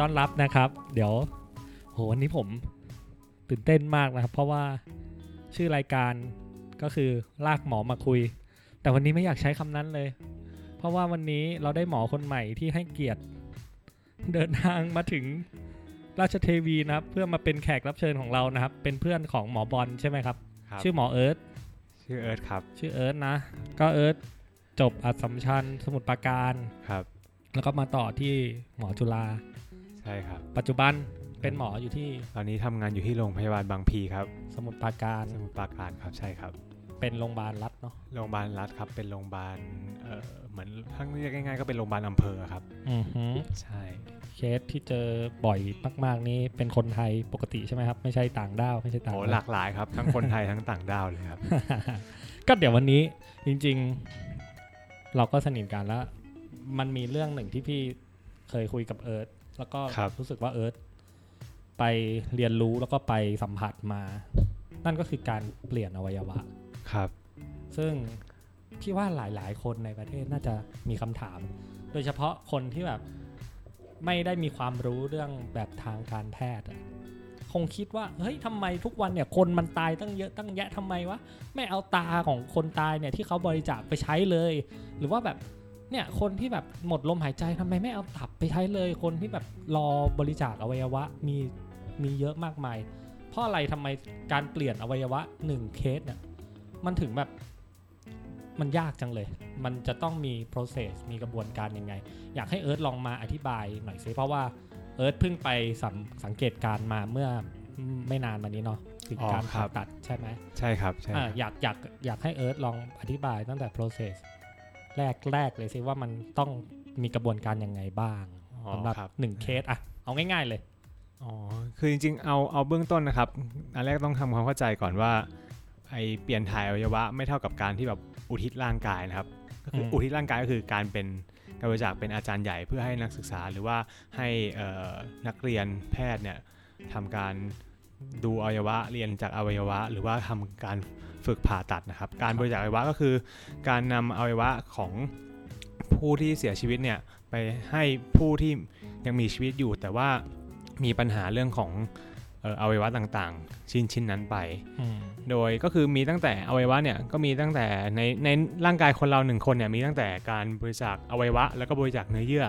ต้อนรับนะครับ เดี๋ยวโหวันนี้ผมตื่นเต้นมากนะครับ เพราะว่าชื่อรายการก็คือลากหมอมาคุย แต่วันนี้ไม่อยากใช้คำนั้นเลย เพราะว่าวันนี้เราได้หมอคนใหม่ที่ให้เกียรติเดินทางมาถึงราชเทวีนะครับ เพื่อมาเป็นแขกรับเชิญของเรานะครับ เป็นเพื่อนของหมอบอลใช่ไหมครับ ครับชื่อหมอเอิร์ธชื่อเอิร์ธครับชื่อเอิร์ธนะ ก็เอิร์ธจบอัสสัมชัญสมุทรปราการครับ แล้วก็มาต่อที่หมอจุฬา ใช่ครับ ปัจจุบันเป็นหมออยู่ที่ ตอนนี้ทำงานอยู่ที่โรงพยาบาลบางพลีครับ สมุทรปราการสมุทรปราการครับใช่ครับ เป็นโรงพยาบาลรัฐเนาะโรงพยาบาลรัฐครับ เป็นโรงพยาบาลเอ่อเหมือนทั้งเรียกง่ายๆก็เป็นโรงพยาบาลอำเภอครับ อือหือใช่ เคสที่เจอบ่อยมาก ๆ นี่เป็นคนไทยปกติใช่ไหมครับ ไม่ใช่ต่างด้าวไม่ใช่ต่างโอ้ดาวหลากหลายครับ ทั้งคนไทย ทั้งต่างด้าวเลยครับ ก็เดี๋ยววันนี้จริง ๆ เราก็สนิทกันแล้ว มันมีเรื่องหนึ่งที่พี่เคยคุยกับเอิร์ธ แล้วก็ครับรู้สึกว่าเอิร์ธไปเรียนรู้แล้วก็ไปสัมผัสมา นั่นก็คือการเปลี่ยนอวัยวะครับ ซึ่งพี่ว่าหลาย ๆ คนในประเทศน่าจะมีคำถาม โดยเฉพาะคนที่แบบไม่ได้มีความรู้เรื่องแบบทางการแพทย์อะคงคิดว่าเฮ้ยทำไมทุกวันเนี่ยคนมันตายตั้งเยอะตั้งแยะทำไมวะไม่เอาตาของคนตายเนี่ยที่เขาบริจาคไปใช้เลย หรือว่าแบบ เนี่ยคนที่แบบหมดลมหายใจทำไมไม่เอาตับไปใช้เลย คนที่แบบรอบริจาคอวัยวะมีมีเยอะมากมาย เพราะอะไรทำไมการเปลี่ยนอวัยวะหนึ่งเคสเนี่ยมันถึงแบบมันยากจังเลย มันจะต้องมี process มีกระบวนการยังไง อยากให้เอิร์ธลองมาอธิบายหน่อยสิเพราะว่าเอิร์ธเพิ่งไปสำสังเกตการณ์มาเมื่อไม่นานมานี้เนาะถึงอ๋อการครัผ่าบตัดใช่ไหมใช่ครับใช่อ่าอยากอยากอยากให้เอิร์ธลองอธิบายตั้งแต่ process แรกแรกเลยสิว่ามันต้องมีกระบวนการยังไงบ้างอ๋อสำหรับครับหนึ่งเคสอะเอาง่าย ๆเลยอ๋อคือจริงๆเอาเอาเบื้องต้นนะครับอันแรกต้องทำความเข้าใจก่อนว่าไอเปลี่ยนถ่ายอวัยวะไม่เท่ากับการที่แบบอุทิศร่างกายนะครับก็คือมอุทิศร่างกายก็คือการเป็นการบริจาคเป็นอาจารย์ใหญ่เพื่อให้นักศึกษาหรือว่าให้เอ่อนักเรียนแพทย์เนี่ยทำการ ดูอวัยวะเรียนจากอวัยวะ หรือว่าทำการฝึกผ่าตัดนะครับ การบริจาคอวัยวะก็คือ การนำอวัยวะของผู้ที่เสียชีวิตเนี่ยไปให้ผู้ที่ยังมีชีวิตอยู่ แต่ว่ามีปัญหาเรื่องของเอ่ออวัยวะต่างๆ ชิ้นชิ้นนั้นไปอืมโดยก็คือมีตั้งแต่อวัยวะเนี่ยก็มีตั้งแต่ในในร่างกายคนเราหนึ่งคนเนี่ยมีตั้งแต่การบริจาคอวัยวะ แล้วก็บริจาคเนื้อเยื่อ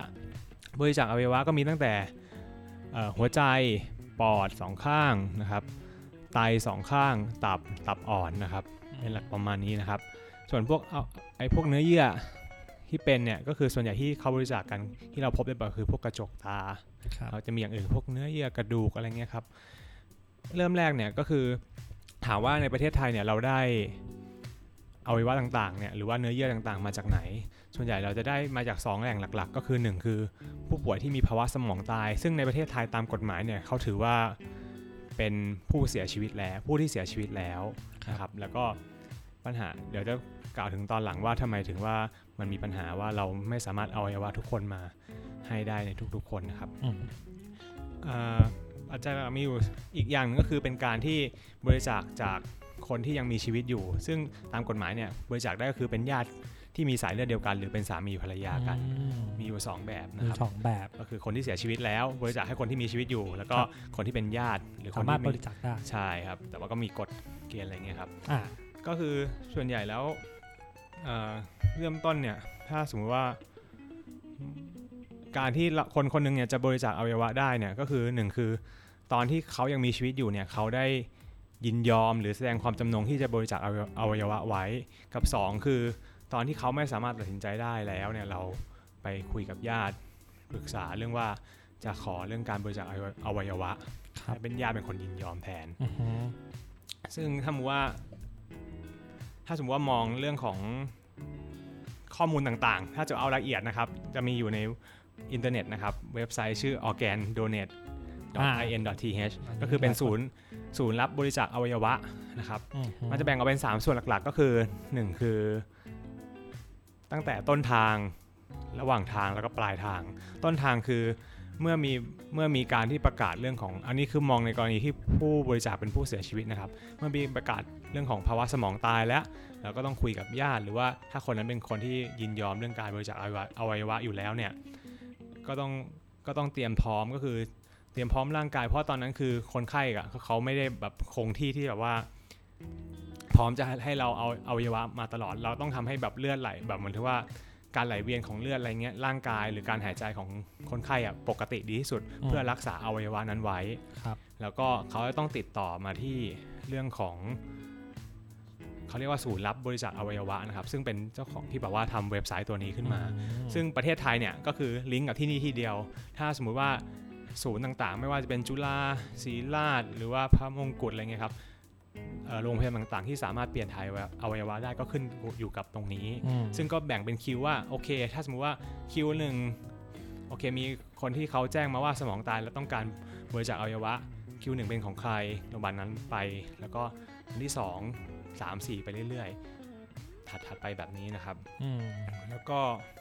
บริจาคอวัยวะก็มีตั้งแต่เอ่อหัวใจ ปอดสองข้างนะครับไตสองข้างตับตับอ่อนนะครับเป็นหลักประมาณนี้นะครับ ส่วนพวกเอาไอ้พวกเนื้อเยื่อที่เป็นเนี่ยก็คือส่วนใหญ่ที่เขาบริจาคกันที่เราพบได้บ่อยคือพวกกระจกตาครับเราจะมีอย่างอื่นพวกเนื้อเยื่อกระดูกอะไรเงี้ยครับ เริ่มแรกเนี่ยก็คือถามว่าในประเทศไทยเนี่ยเราได้อวัยวะต่างๆเนี่ยหรือว่าเนื้อเยื่อต่างๆ มาจากไหน ส่วนใหญ่เราจะได้มาจาก 2 แหล่งหลักๆ ก็คือ 1 คือ ผู้ป่วยที่มีภาวะสมองตาย ซึ่งในประเทศไทยตามกฎหมายเนี่ยเขาถือว่าเป็นผู้เสียชีวิตแล้ว ผู้ที่เสียชีวิตแล้วนะครับ แล้วก็ปัญหาเดี๋ยวจะกล่าวถึงตอนหลังว่าทำไมถึงว่ามันมีปัญหาว่าเราไม่สามารถเอาอวัยวะทุกคนมาให้ได้ในทุกๆคนนะครับอืมอ่าอาจจะมีอยู่อีกอย่างหนึงก็คือเป็นการที่บริจาคจากคนที่ยังมีชีวิตอยู่ ซึ่งตามกฎหมายเนี่ยบริจาคได้ก็คือเป็นญาติ ที่มีสายเลือดเดียวกัน หรือเป็นสามีภรรยากันอืมมีอยู่ 2 แบบนะมีครับสองแบบ ก็คือคนที่เสียชีวิตแล้วบริจาคให้คนที่มีชีวิตอยู่ แล้วก็ครับคนที่เป็นญาติ หรือคสานมารถที่บมีริจาคได้ใช่ครับ แต่ว่าก็มีกฎเกณฑ์อะไรเงี้ยครับอ่าก็คือส่วนใหญ่แล้วเอ่อเริ่มต้นเนี่ยถ้าสมมติว่าการที่ละคนคนหนึงเนี่ยจะบริจาคอวัยวะได้เนี่ยก็คือหนึ่งคือตอนที่เขายังมีชีวิตอยู่เนี่ยเขาได้ยินยอมหรือแสดงความจำนงที่จะบริจาคอวัยวอวัยวะไว้ กับสองคือ ตอนที่เขาไม่สามารถตัดสินใจได้แล้วเนี่ยเราไปคุยกับญาติปรึกษาเรื่องว่าจะขอเรื่องการบริจาคอวัยอวัยวะครับให้เป็นญาติเป็นคนยินยอมแทนอือหือซึ่งถ้าสมมติว่า ถ้าสมมติว่ามองเรื่องของข้อมูลต่างๆ ถ้าจะเอาละเอียดนะครับ จะมีอยู่ในอินเทอร์เน็ตนะครับ เว็บไซต์ชื่อ organ donate in th ก็คือเป็นศูนย์ศูนย์รับบริจาคอวัยวะนะครับอืมมันจะแบ่งออกเป็น 3 ส่วนหลักๆ ก็คือ 1 คือ ตั้งแต่ต้นทางระหว่างทางแล้วก็ปลายทาง ต้นทางคือเมื่อมีเมื่อมีการที่ประกาศเรื่องของ อันนี้คือมองในกรณีที่ผู้บริจาคเป็นผู้เสียชีวิตนะครับ เมื่อมีประกาศเรื่องของภาวะสมองตายแล้วเราก็ต้องคุยกับญาติ หรือว่าถ้าคนนั้นเป็นคนที่ยินยอมเรื่องการบริจาคอวัยวะอวัยวะอยู่แล้วเนี่ยก็ต้องก็ต้องเตรียมพร้อมก็คือเตรียมพร้อมร่างกาย เพราะตอนนั้นคือคนไข้อะเขาไม่ได้แบบคงที่ที่แบบว่า ร้อมจะให้เราเอาอวัยวะมาตลอด เราต้องทำให้แบบเลือดไหลแบบเหมือนที่ว่าการไหลเวียนของเลือดอะไรเงี้ยร่างกายหรือการหายใจของคนไข้อะปกติดีที่สุด เพื่อรักษาอวัยวะนั้นไว้ครับ แล้วก็เขาจะต้องติดต่อมาที่เรื่องของเขาเรียกว่าศูนย์รับบริจาคอวัยวะนะครับ ซึ่งเป็นเจ้าของที่แบบว่าทำเว็บไซต์ตัวนี้ขึ้นมาอืมซึ่งประเทศไทยเนี่ยก็คือลิงก์กับที่นี่ที่เดียว ถ้าสมมุติว่าศูนย์ต่างๆ ไม่ว่าจะเป็นจุฬาศรีราชหรือว่าพระมงกุฎอะไรเงี้ยครับเอ่อ โรงพยาบาลต่างๆ ที่สามารถเปลี่ยนถ่ายอวัยวะได้ก็ขึ้นอยู่กับตรงนี้อืมซึ่งก็แบ่งเป็นคิวว่าโอเค ถ้าสมมุติว่าคิวหนึ่งโอเคมีคนที่เขาแจ้งมาว่าสมองตายแล้วต้องการบริจาคอวัยวะคิวหนึ่งเป็นของใครโรงพยาบาลนั้นไป แล้วก็อันที่ 2 3 4 ไปเรื่อยๆถัดๆไปแบบนี้นะครับอืมแล้วก็อ่า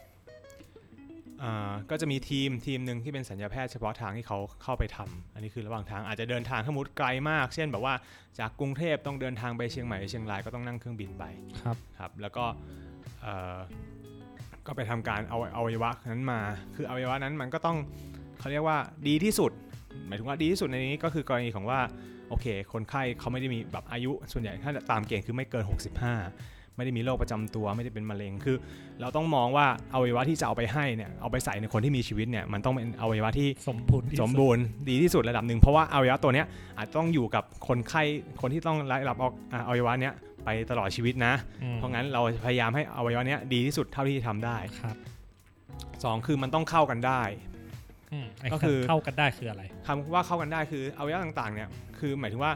ก็จะมีทีมทีมหนึ่งที่เป็นสัญญาแพทย์เฉพาะทางที่เขาเข้าไปทำอันนี้คือระหว่างทางอาจจะเดินทางขมุดไกลมาก เช่นแบบว่าจากกรุงเทพต้องเดินทางไปเชียงใหม่หรือเชียงรายก็ต้องนั่งเครื่องบินไปครับครับแล้วก็เอ่อก็ไปทำการเอาเอาอวัยวะนั้นมา คืออวัยวะนั้นมันก็ต้องเขาเรียกว่าดีที่สุด หมายถึงว่าดีที่สุดในนี้ก็คือกรณีของว่าโอเค คนไข้เขาไม่ได้มีแบบอายุส่วนใหญ่ถ้าตามเกณฑ์คือไม่เกิน 65 ไม่ได้มีโรคประจำตัวไม่ได้เป็นมะเร็งคือ เราต้องมองว่าอวัยวะที่จะเอาไปให้เนี่ยเอาไปใส่ในคนที่มีชีวิตเนี่ยมันต้องเป็นอวัยวะที่สมบูรณ์ที่สสุมดบูรณ์ดีที่สุดระดับหนึ่งเพราะว่าอวัยวะตัวเนี้ยอาจต้องอยู่กับคนไข้คนที่ต้องได้รับอ่าอวัยวะเนี้ยไปตลอดชีวิตนะอืมเพราะงั้นเราพยายามให้อวัยวะเนี้ยดีที่สุดเท่าที่ทำได้ครับสองคือมันต้องเข้ากันได้อืมไอ้ก็คือเข้ากันได้คืออะไรคำว่าเข้ากันได้คืออวัยวะต่างๆเนี่ยคือหมายถึงว่า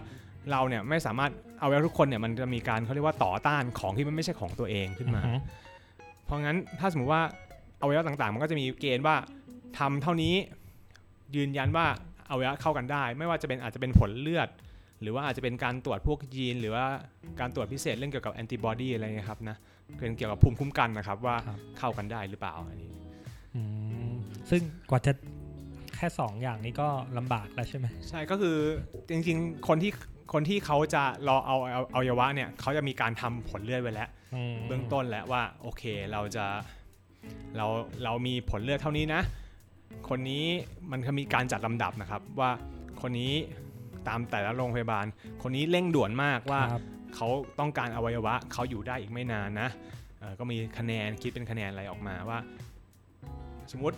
เราเนี่ยไม่สามารถ อวัยวะทุกคนเนี่ยมันจะมีการเขาเรียกว่าต่อต้านของที่มันไม่ใช่ของตัวเองขึ้นมาอือฮึเพราะงั้นถ้าสมมติว่าอวัยวะต่างๆ มันก็จะมีเกณฑ์ว่าทำเท่านี้ยืนยันว่าอวัยวะเข้ากันได้ ไม่ว่าจะเป็นอาจจะเป็นผลเลือด หรือว่าอาจจะเป็นการตรวจพวกยีน หรือว่าการตรวจพิเศษเรื่องเกี่ยวกับแอนติบอดีอะไรเงี้ยครับนะเป็นเกี่ยวกับภูมิคุ้มกันนะครับว่าครับเข้ากันได้หรือเปล่าอันนี้อืมซึ่งกว่าจะแค่สองอย่างนี้ก็ลำบากแล้วใช่ไหมใช่ก็คือจริงๆ คนที่ คนที่เขาจะรอเอาเอาเอาอวัยวะเนี่ยเขาจะมีการทำผลเลือดไว้แล้วอืมเบื้องต้นแล้วว่าโอเคเราจะเราเรามีผลเลือดเท่านี้นะ คนนี้มันมีการจัดลำดับนะครับว่าคนนี้ตามแต่ละโรงพยาบาล คนนี้เร่งด่วนมากว่าครับเขาต้องการอวัยวะเขาอยู่ได้อีกไม่นานนะเอ่อก็มีคะแนนคิดเป็นคะแนนอะไรออกมาว่า สมมติ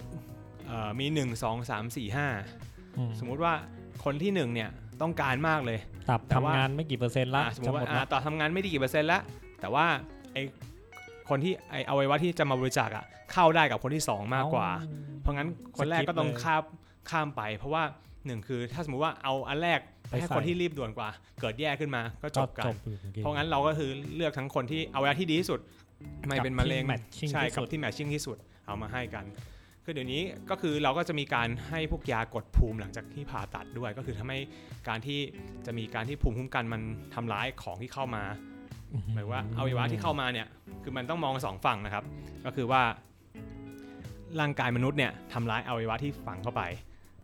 เอ่อมี 1 2 3 4 5อืมสมมุติว่าคนที่1เนี่ย ต้องการมากเลยตับแต่ว่าทำงานไม่กี่เปอร์เซ็นต์ละอะสมมติว่าจะหดอ่าละต่อทำงานไม่ดีกี่เปอร์เซ็นต์แล้วแต่ว่าไอคนที่ไออวัยวะที่จะมาบริจาคอะเข้าได้กับคนที่ 2 มากกว่า เพราะงั้นคนแรกก็ต้องข้ามข้ามไป เพราะว่าหนึ่งคือถ้าสมมติว่าเอาอันแรกไปให้คนที่รีบด่วนกว่า เกิดแย่ขึ้นมาก็จก็บกัจนบอยู่มื่อกี้เพราะงั้นเราก็คือเลือกทั้งคนที่อวัยวะที่ดีที่สุด ไม่เป็นมะเร็งกับที่ matching ใช่ที่สุดกับที่แมทชิ่งที่สุดเอามาให้กัน คือเดี๋ยวนี้ก็คือเราก็จะมีการให้พวกยากดภูมิหลังจากที่ผ่าตัดด้วย ก็คือทำให้การที่จะมีการที่ภูมิคุ้มกันมันทำร้ายของที่เข้ามาหมายว่าอวัยวะที่เข้ามาเนี่ยคือมันต้องมองสองฝั่งนะครับ ก็คือว่า ร่างกายมนุษย์เนี่ยทำร้ายอวัยวะที่ฝังเข้าไป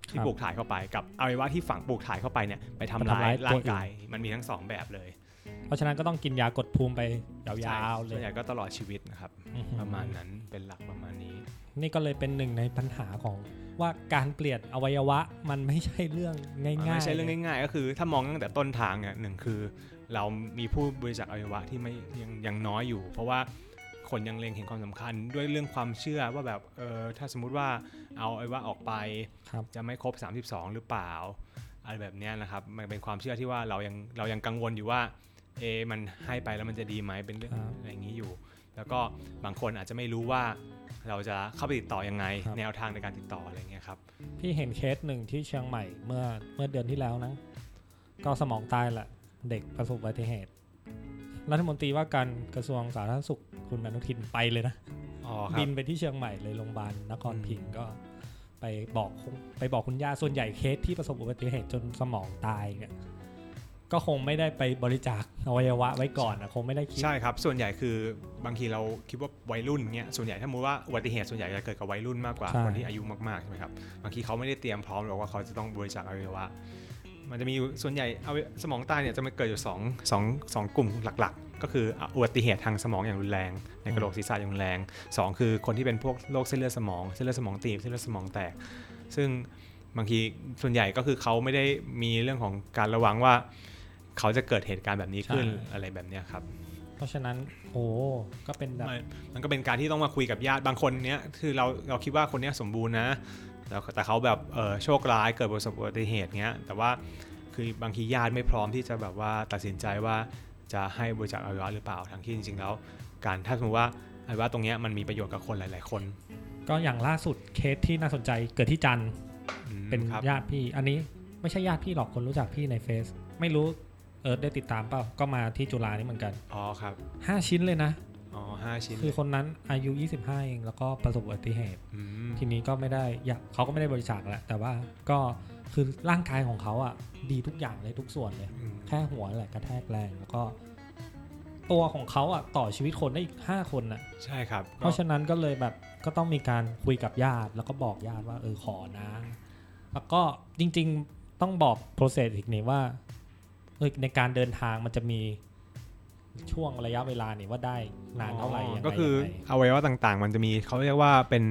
ที่ครับปลูกถ่ายเข้าไป กับอวัยวะที่ฝังปลูกถ่ายเข้าไปเนี่ยไปทำไปทำร้าร้ายยร่างตัวอื่นกายมันมีทั้งสองแบบเลย เพราะฉะนั้นก็ต้องกินยากดภูมิไปยาวๆใช่เลส่วยนใหญ่ก็ตลอดชีวิตนะครับอือหือประมาณนั้นเป็นหลักประมาณนี้ นี่ก็เลยเป็นหนึ่งในปัญหาของว่าการเปลี่ยนอวัยวะมันไม่ใช่เรื่องง่ายๆไม่ใช่เรื่องง่าย ๆ ก็คือถ้ามองตั้งแต่ต้นทางเนี่ยหนึ่งคือ เรามีผู้บริจาคอวัยวะที่ไม่ยังยังน้อยอยู่ เพราะว่าคนยังเล็งเห็นความสำคัญด้วยเรื่องความเชื่อว่าแบบเออถ้าสมมุติว่าเอาอวัยวะออกไปครับจะไม่ครบ 32 หรือเปล่า อะไรแบบเนี้ยนะครับ มันเป็นความเชื่อที่ว่าเรายังเรายังกังวลอยู่ว่าเอะมันให้ไปแล้วมันจะดีไหมเป็นเรื่องครับอะไรอย่างนี้อยู่ แล้วก็บางคนอาจจะไม่รู้ว่า เราจะเข้าไปติดต่อยังไงครับแนวทางในการติดต่ออะไรเงี้ยครับพี่เห็นเคสหนึ่งที่เชียงใหม่เมื่อเมื่อเดือนที่แล้วนะ ก็สมองตายแหละเด็กประสบอุบัติเหตุรัฐมนตรีว่าการกระทรวงสาธารณสุขคุณอนุทินไปเลยนะอ๋อครับบินไปที่เชียงใหม่เลยโรงพยาบาลนครอืมพิงค์ก็ไปบอกคุณไปบอกคุณย่าส่วนใหญ่เคสที่ประสบอุบัติเหตุจนสมองตายเนี่ย ก็คงไม่ได้ไปบริจาคอวัยวะไว้ก่อนนะคงไม่ได้คิดใช่ครับ ส่วนใหญ่คือบางทีเราคิดว่าวัยรุ่นเนี้ยส่วนใหญ่ถ้ามูว่าอุบัติเหตุส่วนใหญ่จะเกิดกับวัยรุ่นมากกว่าใช่คนที่อายุมากๆใช่ไหมครับบางทีเขาไม่ได้เตรียมพร้อมหรอกว่าเขาจะต้องบริจาคอวัยวะมันจะมีอยู่ส่วนใหญ่เอาสมองตายเนี่ยจะมาเกิดอยู่สองสองสองกลุ่มหลักๆ ก็คืออุบัติเหตุทางสมองอย่างรุนแรง ในกระโหลกศีรษะอย่างรุนแรงสองคือคนที่เป็นพวกโรคเส้นเลือดสมองเส้นเลือดสมองตีบเส้นเลือดสมองแตก ซึ่งบางทีส่วนใหญ่ก็คือเขาไม่ได้มีเรื่องของการระวังว่า เขาจะเกิดเหตุการณ์แบบนี้ขึ้นใช่อะไรแบบเนี้ยครับ เพราะฉะนั้นโอ้ก็เป็นแบบมันมันก็เป็นการที่ต้องมาคุยกับญาติบางคนเนี้ยคือเราเราคิดว่าคนเนี้ยสมบูรณ์นะแต่แต่เขาแบบเออโชคร้ายเกิดประสบอุบัติเหตุเงี้ยแต่ว่าคือบางทีญาติไม่พร้อมที่จะแบบว่าตัดสินใจว่าจะให้บริจาคอวัยวะหรือเปล่าทั้งที่จริงๆแล้ว การถ้าสมมติว่าอวัยวะตรงเนี้ยมันมีประโยชน์กับคนหลาย ๆ คน ก็อย่างล่าสุดเคสที่น่าสนใจเกิดที่จันทร์อืมเป็นครับญาติพี่ อันนี้ไม่ใช่ญาติพี่หรอกคนรู้จักพี่ในเฟซไม่รู้ เอิร์ธได้ติดตามเปล่าก็มาที่จุฬานี่เหมือนกัน อ๋อครับ 5 ชิ้นเลยนะ อ๋อห้าชิ้นคือคนนั้นอายุ 25 เองแล้วก็ประสบอุบัติเหตุ อืมทีนี้ก็ไม่ได้อยากเขาก็ไม่ได้บริจาคแหละแต่ว่าก็คือร่างกายของเขาอะ ดีทุกอย่างเลยทุกส่วนเลย อืมแค่หัวแหละกระแทกแรงแล้วก็ ตัวของเขาอะต่อชีวิตคนได้อีก 5 คนอะ ใช่ครับเพราะฉะนั้นก็เลยแบบก็ต้องมีการคุยกับญาติ แล้วก็บอกญาติว่าเออขอนะ แล้วก็จริงๆต้องบอก process อีกนี่ว่าเออ ในการเดินทางมันจะมีช่วงระยะเวลานี่ว่าได้นานเท่าไหร่ยังไงก็คือยังไงอวัยวะต่างๆ มันจะมีเขาเรียกว่าเป็น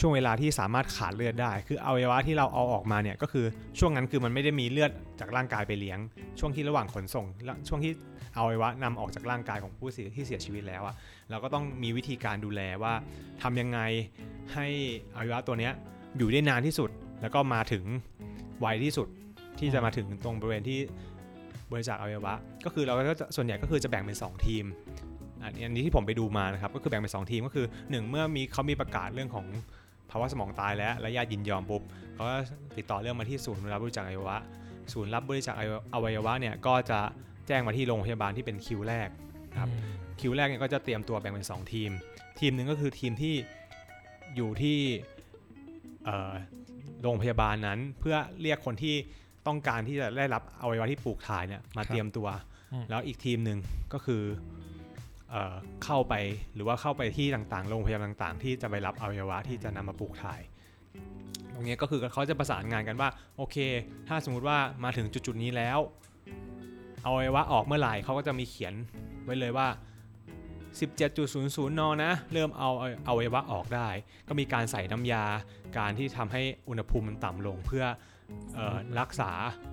ช่วงเวลาที่สามารถขาดเลือดได้ คืออวัยวะที่เราเอาออกมาเนี่ยก็คือช่วงนั้นคือมันไม่ได้มีเลือดจากร่างกายไปเลี้ยง ช่วงที่ระหว่างขนส่งและช่วงที่อวัยวะนำออกจากร่างกายของผู้เสียที่เสียชีวิตแล้วอะเราก็ต้องมีวิธีการดูแลว่าทำยังไงให้อวัยวะตัวเนี้ยอยู่ได้นานที่สุด แล้วก็มาถึงไวที่สุดที่จะมาถึงตรงบริเวณที่ บริจาคอวัยวะ ก็คือเราก็จะส่วนใหญ่ก็คือจะแบ่งเป็นสองทีมอันนี้อันนี้ที่ผมไปดูมานะครับก็คือแบ่งเป็นสองทีมก็คือหนึ่งเมื่อมีเขามีประกาศเรื่องของภาวะสมองตายแล้วและญาติยินยอมปุ๊บเขาก็ติดต่อเรื่องมาที่ศูนย์รับบริจาคอวัยวะ ศูนย์รับบริจาคอวัยวะเนี่ยก็จะแจ้งมาที่โรงพยาบาลที่เป็นคิวแรกครับอืมคิวแรกเนี่ยก็จะเตรียมตัวแบ่งเป็น 2 ทีม ทีมหนึ่งก็คือทีมที่อยู่ที่เอ่อโรงพยาบาลนั้นเพื่อเรียกคนที่ ต้องการที่จะได้รับอวัยวะที่ปลูกถ่ายเนี่ยมาเตรียมตัวอืมแล้วอีกทีมหนึ่งก็คือเอ่อเข้าไปหรือว่าเข้าไปที่ต่างๆ โรงพยาบาลต่าง ๆ ที่จะไปรับอวัยวะที่จะนำมาปลูกถ่าย ตรงนี้ก็คือเขาจะประสานงานกันว่าโอเค ถ้าสมมุติว่ามาถึงจุดๆนี้แล้วอวัยวะออกเมื่อไหร่เขาก็จะมีเขียนไว้เลยว่า 17.00 น นะ เริ่มเอาเอาอวัยวะออกได้ ก็มีการใส่น้ำยา การที่ทำให้อุณหภูมิมันต่ำลง เพื่อเออ รักษา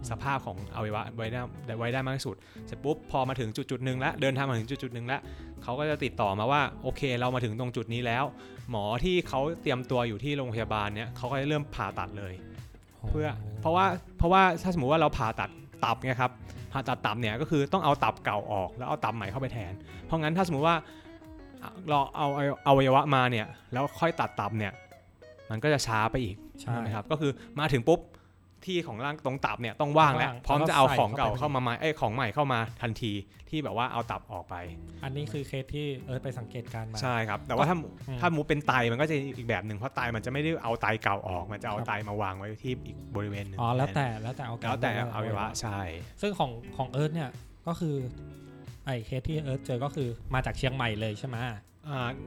สภาพของอวัยวะไว้ได้ไว้ได้มากที่สุด เสร็จปุ๊บพอมาถึงจุดจุดๆหนึ่งแล้วเดินทางมาถึงจุดจุดๆหนึ่งแล้วเขาก็จะติดต่อมาว่าโอเค เรามาถึงตรงจุดนี้แล้ว หมอที่เขาเตรียมตัวอยู่ที่โรงพยาบาลเนี่ยเขาก็จะเริ่มผ่าตัดเลย เพื่อเพราะว่าเพราะว่าถ้าสมมติว่าเราผ่าตัดตับเนี่ยครับผ่าตัดตับเนี่ยก็คือต้องเอาตับเก่าออกแล้วเอาตับใหม่เข้าไปแทน เพราะงั้นถ้าสมมติว่าเราเอาเอาเอาอวัยวะมาเนี่ยแล้วค่อยตัดตับเนี่ยมันก็จะช้าไปอีกใช่ไหมครับก็คือมาถึงปุ๊บ ที่ของร่างตรงตับเนี่ยต้องว่างแล้วว่างพร้อมจะเอาแล้วก็ของเก่าใส่เข้าไปเข้ามาใหม่ไอ้ยของใหม่เข้ามาทันทีที่แบบว่าเอาตับออกไป อันนี้คือเคสที่เอิร์ธไปสังเกตการณ์มาใช่ครับ แต่ว่าถ้าอืมถ้าสมมุติเป็นไตมันก็จะอีกแบบหนึ่งเพราะไตมันจะไม่ได้เอาไตเก่าออก มันจะเอาครับไตมาวางไว้ที่อีกบริเวณหนึ่งอ๋อแล้วแต่แล้วแต่เอาการแล้วแต่อวัยวะใช่ ซึ่งของของเอิร์ธเนี่ยก็คือไอ้เคสที่เอิร์ธเจอก็คือมาจากเชียงใหม่เลยใช่ไหมอ่า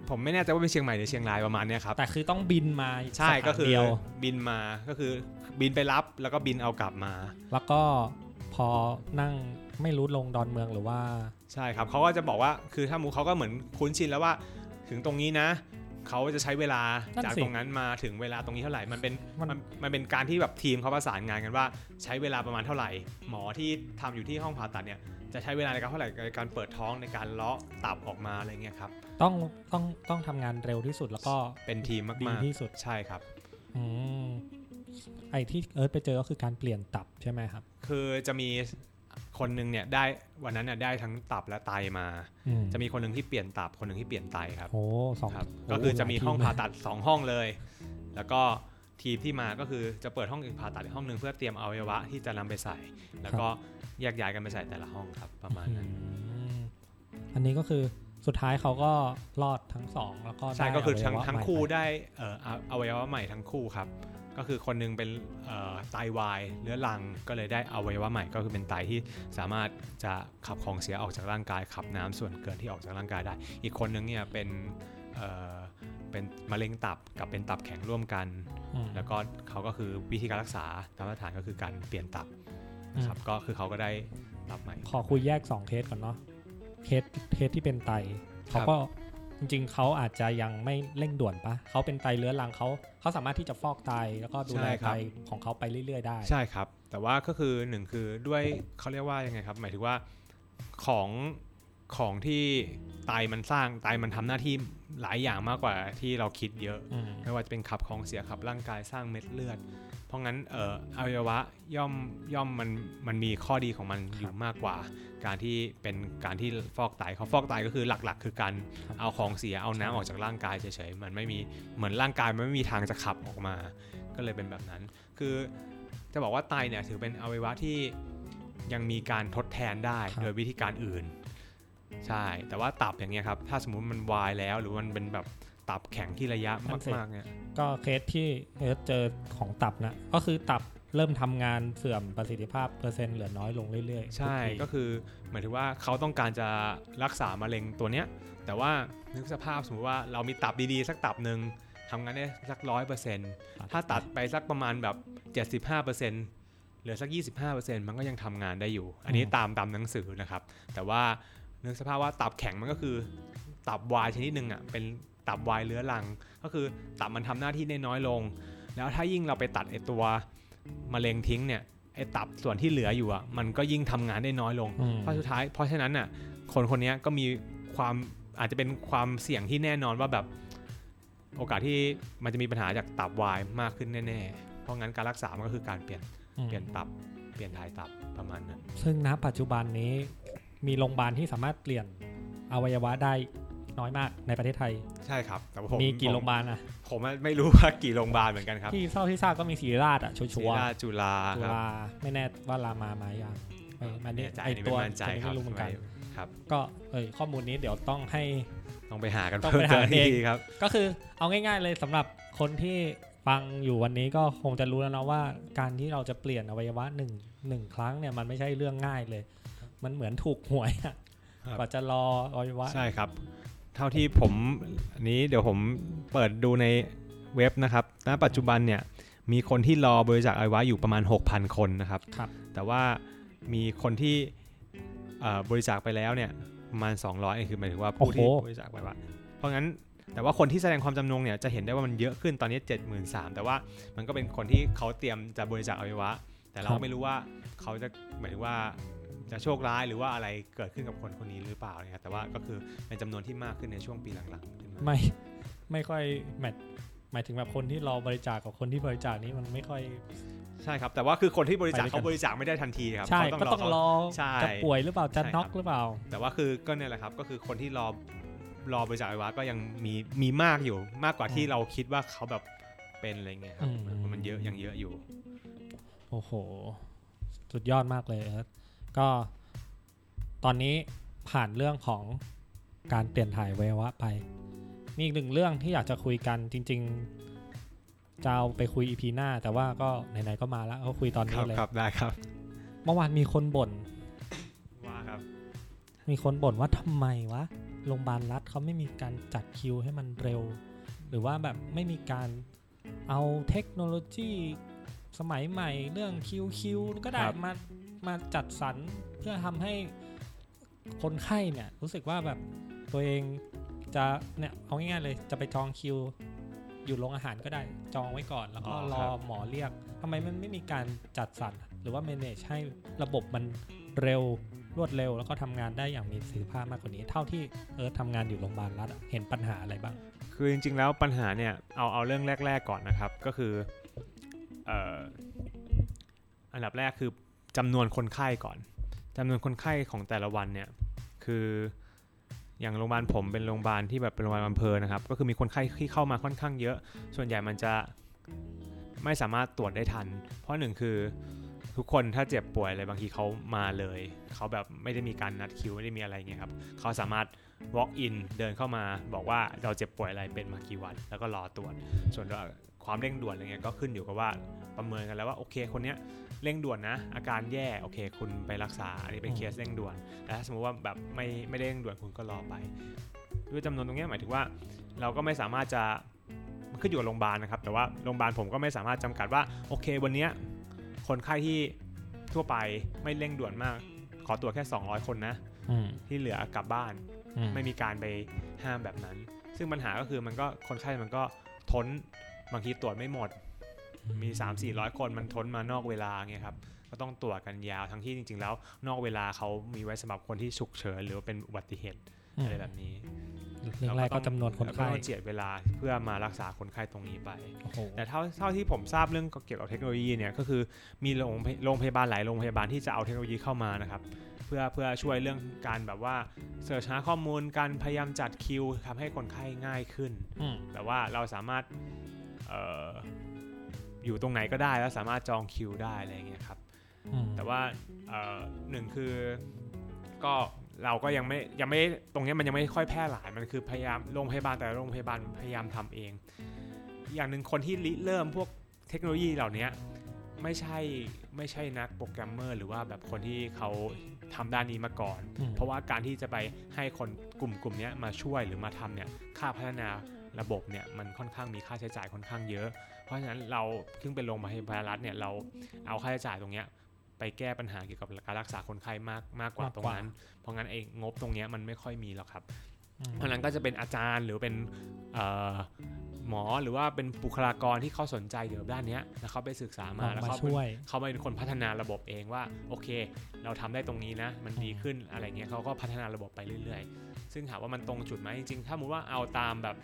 ผมไม่แน่ใจว่าเป็นเชียงใหม่หรือเชียงรายประมาณเนี้ยครับ แต่คือต้องบินมาใช่สถานก็คือเดียวบินมาก็คือบินไปรับแล้วก็บินเอากลับมา แล้วก็พอนั่งไม่รู้ลงดอนเมืองหรือว่า ใช่ครับเขาก็จะบอกว่าคือถ้ามูเขาก็เหมือนคุ้นชินแล้วว่าถึงตรงนี้นะ เขาจะใช้เวลานั่นจากสิตรงนั้นมาถึงเวลาตรงนี้เท่าไหร่ มันเป็นมันมันมันเป็นการที่แบบทีมเขาประสานงานกันว่า ใช้เวลาประมาณเท่าไหร่ หมอที่ทำอยู่ที่ห้องผ่าตัดเนี่ยจะใช้เวลาในการเท่าไหร่ในการเปิดท้องในการเลาะตับออกมาอะไรเงี้ยครับ ต้องต้องต้องทำงานเร็วที่สุดแล้วก็เป็นทีมดีมากที่สุดๆใช่ครับอืมไอ้ที่เอิร์ธไปเจอก็คือการเปลี่ยนตับใช่ไหมครับ คือจะมี คนหนึ่งเนี่ยได้วันนั้นเนี่ยได้ทั้งตับและไตมาอืมจะมีคนหนึ่งที่เปลี่ยนตับคนหนึ่งที่เปลี่ยนไตครับโอ้สองครับโก็คือจะมีลยห้องทีผ่าตัด 2 ห้องเลย แล้วก็ทีมที่มาก็คือจะเปิดห้องอื่นผ่าตัดอีกห้องหนึ่งเพื่อเตรียมอวัยวะที่จะนำไปใส่ แล้วก็แยกย้ายกันไปใส่แต่ละห้องครับประมาณนั้นอืมอันนี้ก็คือสุดท้ายเขาก็รอดทั้งสองแล้วก็ใช่ได้ก็คือทั้งวัยวะทั้งใหม่คู่ไปได้เอ่อเอาอวัยวะใหม่ทั้งคู่ครับ ก็คือคนหนึงเป็นเอ่อไตวายเรื้อรังก็เลยได้อวัยวะใหม่ก็คือเป็นไตที่สามารถจะขับของเสียออกจากร่างกายขับน้ำส่วนเกินที่ออกจากร่างกายได้ อีกคนนึงเนี่ยเป็นเอ่อเป็นมะเร็งตับกับเป็นตับแข็งร่วมกันอืมแล้วก็เขาก็คือวิธีการรักษาตามมาตรฐานก็คือการเปลี่ยนตับนะครับก็คือเขาก็ได้ตับใหม่ ขอคุยแยกสองเคสก่อนเนาะเคสเคสที่เป็นไตครัเขาบก็ จริงๆเขาอาจจะยังไม่เร่งด่วนปะเขาเป็นไตเรื้อรังเขาเขาสามารถที่จะฟอกไตแล้วก็ดูแลไตของเขาไปเรื่อยๆได้ ใช่ครับ แต่ว่าก็คือหนึ่งคือด้วยเขาเรียกว่ายังไงครับ หมายถึงว่าของของที่ไตมันสร้างไตมันทำหน้าที่ หลายอย่างมากกว่าที่เราคิดเยอะอืมไม่ว่าจะเป็นขับของเสียขับร่างกายสร้างเม็ดเลือด เพราะงั้นเอ่ออวัยวะย่อมย่อมมันมันมีข้อดีของมันอยู่มากกว่า การที่เป็นการที่ฟอกไตเขาฟอกไตก็คือหลักๆ คือการเอาของเสียเอาน้ำออกจากร่างกายเฉยๆมันไม่มีเหมือนร่างกายมันไม่มีทางจะขับออกมา ก็เลยเป็นแบบนั้น คือจะบอกว่าไตเนี่ยถือเป็นอวัยวะที่ยังมีการทดแทนได้ครับโดยวิธีการอื่น ใช่ แต่ว่าตับอย่างเงี้ยครับ ถ้าสมมุติมันวายแล้ว หรือมันเป็นแบบตับแข็งที่ระยะมากๆเนี่ย ก็เคสที่เอิร์ธเจอของตับนะก็คือตับเริ่มทำงานเสื่อมประสิทธิภาพเปอร์เซ็นต์เหลือน้อยลงเรื่อยๆ ใช่ทุทีก็คือหมายถึงว่าเขาต้องการจะรักษามะเร็งตัวเนี้ย แต่ว่านึกสภาพสมมติว่าเรามีตับดีๆ สักตับหนึ่งทำงานได้สักร้อยเปอร์เซ็นต์ถ้าตัดไปสักประมาณแบบ75%เหลือสัก 25%มันก็ยังทำงานได้อยู่ อันนี้ตามตามหนังสือนะครับ แต่ว่า นึกสภาพว่าตับแข็งมันก็คือ ตับวายชนิดหนึ่งอะเป็นตับวายเรื้อรัง ก็คือตับมันทำหน้าที่ได้น้อยลง แล้วถ้ายิ่งเราไปตัดไอตัวมะเร็งทิ้งเนี่ยไอตับส่วนที่เหลืออยู่อะมันก็ยิ่งทำงานได้น้อยลงอืมเพราะสุดท้าย เพราะฉะนั้นน่ะคนคนนี้ก็มีความอาจจะเป็นความเสี่ยงที่แน่นอนว่าแบบโอกาสที่มันจะมีปัญหาจากตับวายมากขึ้นแน่ๆ เพราะงั้นการรักษามันก็คือการเปลี่ยนอืมเปลี่ยนตับเปลี่ยนถ่ายตับประมาณนั้น ซึ่งณปัจจุบันนี้ มีโรงพยาบาลที่สามารถเปลี่ยนอวัยวะได้น้อยมากในประเทศไทย ใช่ครับแต่ว่าผมมีกี่ผมโรงพยาบาลอะผมไม่รู้ว่ากี่โรงพยาบาลเหมือนกันครับ ที่เท่าที่ทราบก็มีศรีราชอะชัศิวร์ราชจุฬาๆจุครับฬาไม่แน่ว่ารามาไหมายังไม่ไม่ไม่แน่แน่ใจไอนี่ตัไม่วมั่นใจตัวนี้ครับไม่รู้เหมือนกันไม่ครับ ก็เอยข้อมูลนี้เดี๋ยวต้องให้ต้องไปหากันต้องเพิ่มไปเติหามเองทีครับ ก็คือเอาง่าย ๆ เลยสำหรับคนที่ฟังอยู่วันนี้ก็คงจะรู้แล้วนะว่า การที่เราจะเปลี่ยนอวัยวะหนึ่งหนึ่งครั้งเนี่ยมันไม่ใช่เรื่องง่ายเลย มันเหมือนถูกหวยอะครับกว่าจะรออวัยวะใช่ครับ เท่าที่ผมอันนี้เดี๋ยวผมเปิดดูในเว็บนะครับณปัจจุบันเนี่ยมีคนที่รอบริจาคอวัยวะอยู่ประมาณ 6,000 คนนะครับครับแต่ว่ามีคนที่เอ่อบริจาคไปแล้วเนี่ยประมาณ 200นี่คือหมายถึงว่าผู้ที่บริจาคไปว่า เพราะงั้นแต่ว่าคนที่แสดงความจำนงเนี่ยจะเห็นได้ว่ามันเยอะขึ้นตอนนี้ 73,000แต่ว่ามันก็เป็นคนที่เขาเตรียมจะบริจาคอวัยวะ แต่เราไม่รู้ว่าเขาจะหมายถึงว่า จะโชคร้ายหรือว่าอะไรเกิดขึ้นกับคนคนนี้หรือเปล่านะครับแต่ว่าก็คือเป็นจำนวนที่มากขึ้นในช่วงปีหลังๆขึ้นมาไม่ไม่ค่อยแมทหมายถึงแบบคนที่รอบริจาคกับคนที่บริจาคนี้มันไม่ค่อยใช่ครับ แต่ว่าคือคนที่บริจาคไปด้วยกันเขาบริจาคไม่ได้ทันทีครับใช่เขาก็ต้องรอใช่จะป่วยหรือเปล่าจะใช่ครับน็อกหรือเปล่า แต่ว่าคือก็เนี่ยแหละครับก็คือคนที่รอรอบริจาคอวัยวะก็ยังมีมีมากอยู่มากกว่าที่อืมเราคิดว่าเขาแบบเป็นอะไรเงี้ยครับอืมมันเยอะยังเยอะอยู่ โอ้โห สุดยอดมากเลยเอิร์ธ ก็ตอนนี้ผ่านเรื่องของการเปลี่ยนถ่ายอวัยวะไป มีอีกหนึ่งเรื่องที่อยากจะคุยกันจริง ๆ จะเอาไปคุยอีพีหน้า แต่ว่าก็ไหนๆก็มาแล้วก็คุยตอนคนี้รับเลยครับได้ครับ เมื่อวานมีคนบ่นว่าครับ มีคนบ่นว่าทำไมวะโรงพยาบาลรัฐเขาไม่มีการจัดคิวให้มันเร็ว หรือว่าแบบไม่มีการเอาเทคโนโลยีสมัยใหม่เรื่องคิวคิวก็ได้ครับมา มาจัดสรรเพื่อทำให้คนไข้เนี่ยรู้สึกว่าแบบตัวเองจะเนี่ยเอาง่ายๆเลยจะไปจองคิว อยู่โรงอาหารก็ได้จองไว้ก่อน แล้วก็รอหมอเรียกทำไมมันไม่มีการจัดสรรหรือว่า manage ให้ระบบมันเร็วรวดเร็ว แล้วก็ทำงานได้อย่างมีประสิทธิภาพมากกว่านี้ เท่าที่เอิร์ธทำงานอยู่โรงพยาบาลรัฐอะเห็นปัญหาอะไรบ้าง คือจริงๆแล้วปัญหาเนี่ยเอาเอาเรื่องแรก ๆก่อนนะครับ ก็คือเอ่ออันดับแรกคือ จำนวนคนไข้ก่อนจำนวนคนไข้ของแต่ละวันเนี่ยคืออย่างโรงพยาบาลผมเป็นโรงพยาบาลที่แบบเป็นโรงพยาบาลอำเภอนะครับ ก็คือมีคนไข้ที่เข้ามาค่อนข้างเยอะ ส่วนใหญ่มันจะไม่สามารถตรวจได้ทัน เพราะหนึ่งคือทุกคนถ้าเจ็บป่วยอะไรบางทีเขามาเลย เขาแบบไม่ได้มีการนัดคิวไม่ได้มีอะไรเงี้ยครับเขาสามารถ walk in เดินเข้ามาบอกว่าเราเจ็บป่วยอะไรเป็นมากี่วัน แล้วก็รอตรวจ ส่วน ความเร่งด่วนอะไรเงี้ยก็ขึ้นอยู่กับว่าประเมินกันแล้วว่าโอเคคนเนี้ยเร่งด่วนนะ อาการแย่โอเค คุณไปรักษาอันนี้เป็นเคสเร่งด่วนแต่ถ้าสมมติว่าแบบไม่ไม่ได้เร่งด่วนคุณก็รอไป ด้วยจำนวนตรงนี้หมายถึงว่า เราก็ไม่สามารถจะมันขึ้นอยู่กับโรงพยาบาลนะครับ แต่ว่าโรงพยาบาลผมก็ไม่สามารถจำกัดว่าโอเค วันนี้คนไข้ที่ทั่วไปไม่เร่งด่วนมาก ขอตรวจแค่ 200 คนนะที่เหลือกลับบ้าน ไม่มีการไปห้ามแบบนั้น ซึ่งปัญหาก็คือมันก็คนไข้มันก็ทน บางทีตรวจไม่หมด มี 3 4 0 0 คนมันทนมานอกเวลาเงี้ยครับก็ต้องตรวจกันยาวทั้งที่จริง ๆ แล้ว นอกเวลาเขามีไว้สำหรับคนที่ฉุกเฉินหรือว่าเป็นอุบัติเหตุอะไรแบบนี้เรื่องแรกก็จำนวนคนไข้ก็เจียดเวลาเพื่อมารักษาคนไข้ตรงนี้ไป แต่เท่าเท่าที่ผมทราบเรื่องเกี่ยวกับเทคโนโลยีเนี่ยก็คือมีโรงโรงพยาบาลหลายโรงพยาบาลที่จะเอาเทคโนโลยีเข้ามานะครับ เพื่อเพื่อช่วยเรื่องการแบบว่าเสิร์ชหาข้อมูลการพยายามจัดคิวทำให้คนไข้ง่ายขึ้น แบบว่าเราสามารถ อออยู่ตรงไหนก็ได้แล้วสามารถจองคิวได้อะไรเงี้ยครับแต่ว่าหนึ่งคือก็เราก็ยังไม่ยังไม่ตรงนี้มันยังไม่ค่อยแพร่หลายมันคือพยายามโรงพยาบาลแต่โรงพยาบาลพยายามทำเอง อย่างหนึ่งคนที่ริเริ่มพวกเทคโนโลยีเหล่านี้ไม่ใช่ไม่ใช่นักโปรแกรมเมอร์หรือว่าแบบคนที่เขาทำด้านนี้มาก่อน เพราะว่าการที่จะไปให้คนกลุ่มกลุ่มนี้มาช่วยหรือมาทำเนี่ยค่าพัฒนา ระบบเนี่ยมันค่อนข้างมีค่าใช้จ่ายค่อนข้างเยอะ เพราะฉะนั้นเราซึ่งเป็นโรงพยาบาลรัฐเนี่ยเราเอาค่าใช้จ่ายตรงเนี้ยไปแก้ปัญหาเกี่ยวกับการรักษาคนไข้มากมากกว่าตรงนั้น เพราะงั้นเองงบตรงนี้มันไม่ค่อยมีหรอกครับเพราะนั้นก็จะเป็นอาจารย์หรือเป็นหมอหรือว่าเป็นบุคลากรที่เขาสนใจเกี่ยวกับด้านนี้แล้วเขาไปศึกษามาแล้วเขาเขาเป็นคนพัฒนาระบบเองว่าโอเค เราทำได้ตรงนี้นะ มันดีขึ้นอะไรเงี้ยเขาก็พัฒนาระบบไปเรื่อย ๆ ซึ่งถามว่ามันตรงจุดไหมจริงๆ ถ้ามุว่าเอาตามแบบ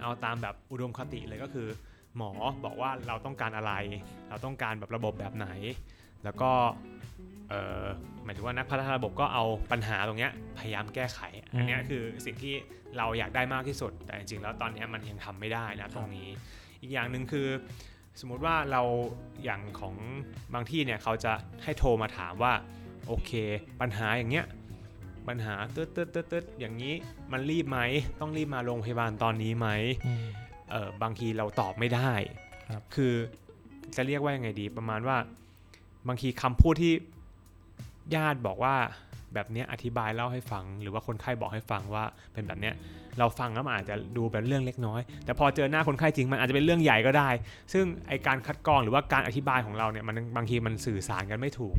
เอาตามแบบอุดมคติเลยก็คือ หมอบอกว่าเราต้องการอะไร เราต้องการแบบระบบแบบไหน แล้วก็หมายถึงว่านักพัฒนาระบบก็เอาปัญหาตรงนี้พยายามแก้ไข อันนี้คือสิ่งที่เราอยากได้มากที่สุด แต่จริงๆแล้วตอนนี้มันยังทำไม่ได้นะตรงนี้ อีกอย่างหนึ่งคือ สมมุติว่าเราอย่างของบางที่เนี่ยเขาจะให้โทรมาถามว่าโอเค ปัญหาอย่างเงี้ย ปัญหาตืดตืดตืดตืดอย่างนี้มันรีบไหม ต้องรีบมาโรงพยาบาลตอนนี้ไหมเออบางทีเราตอบไม่ได้คือจะเรียกว่ายังไงดี ประมาณว่า บางทีคำพูดที่ญาติบอกว่าแบบนี้อธิบายเล่าให้ฟัง หรือว่าคนไข้บอกให้ฟังว่าเป็นแบบเนี้ยเราฟังแล้วมันอาจจะดูเป็นเรื่องเล็กน้อย แต่พอเจอหน้าคนไข้จริงมันอาจจะเป็นเรื่องใหญ่ก็ได้ ซึ่งไอการคัดกรองหรือว่าการอธิบายของเราเนี่ยมันบางทีมันสื่อสารกันไม่ถูก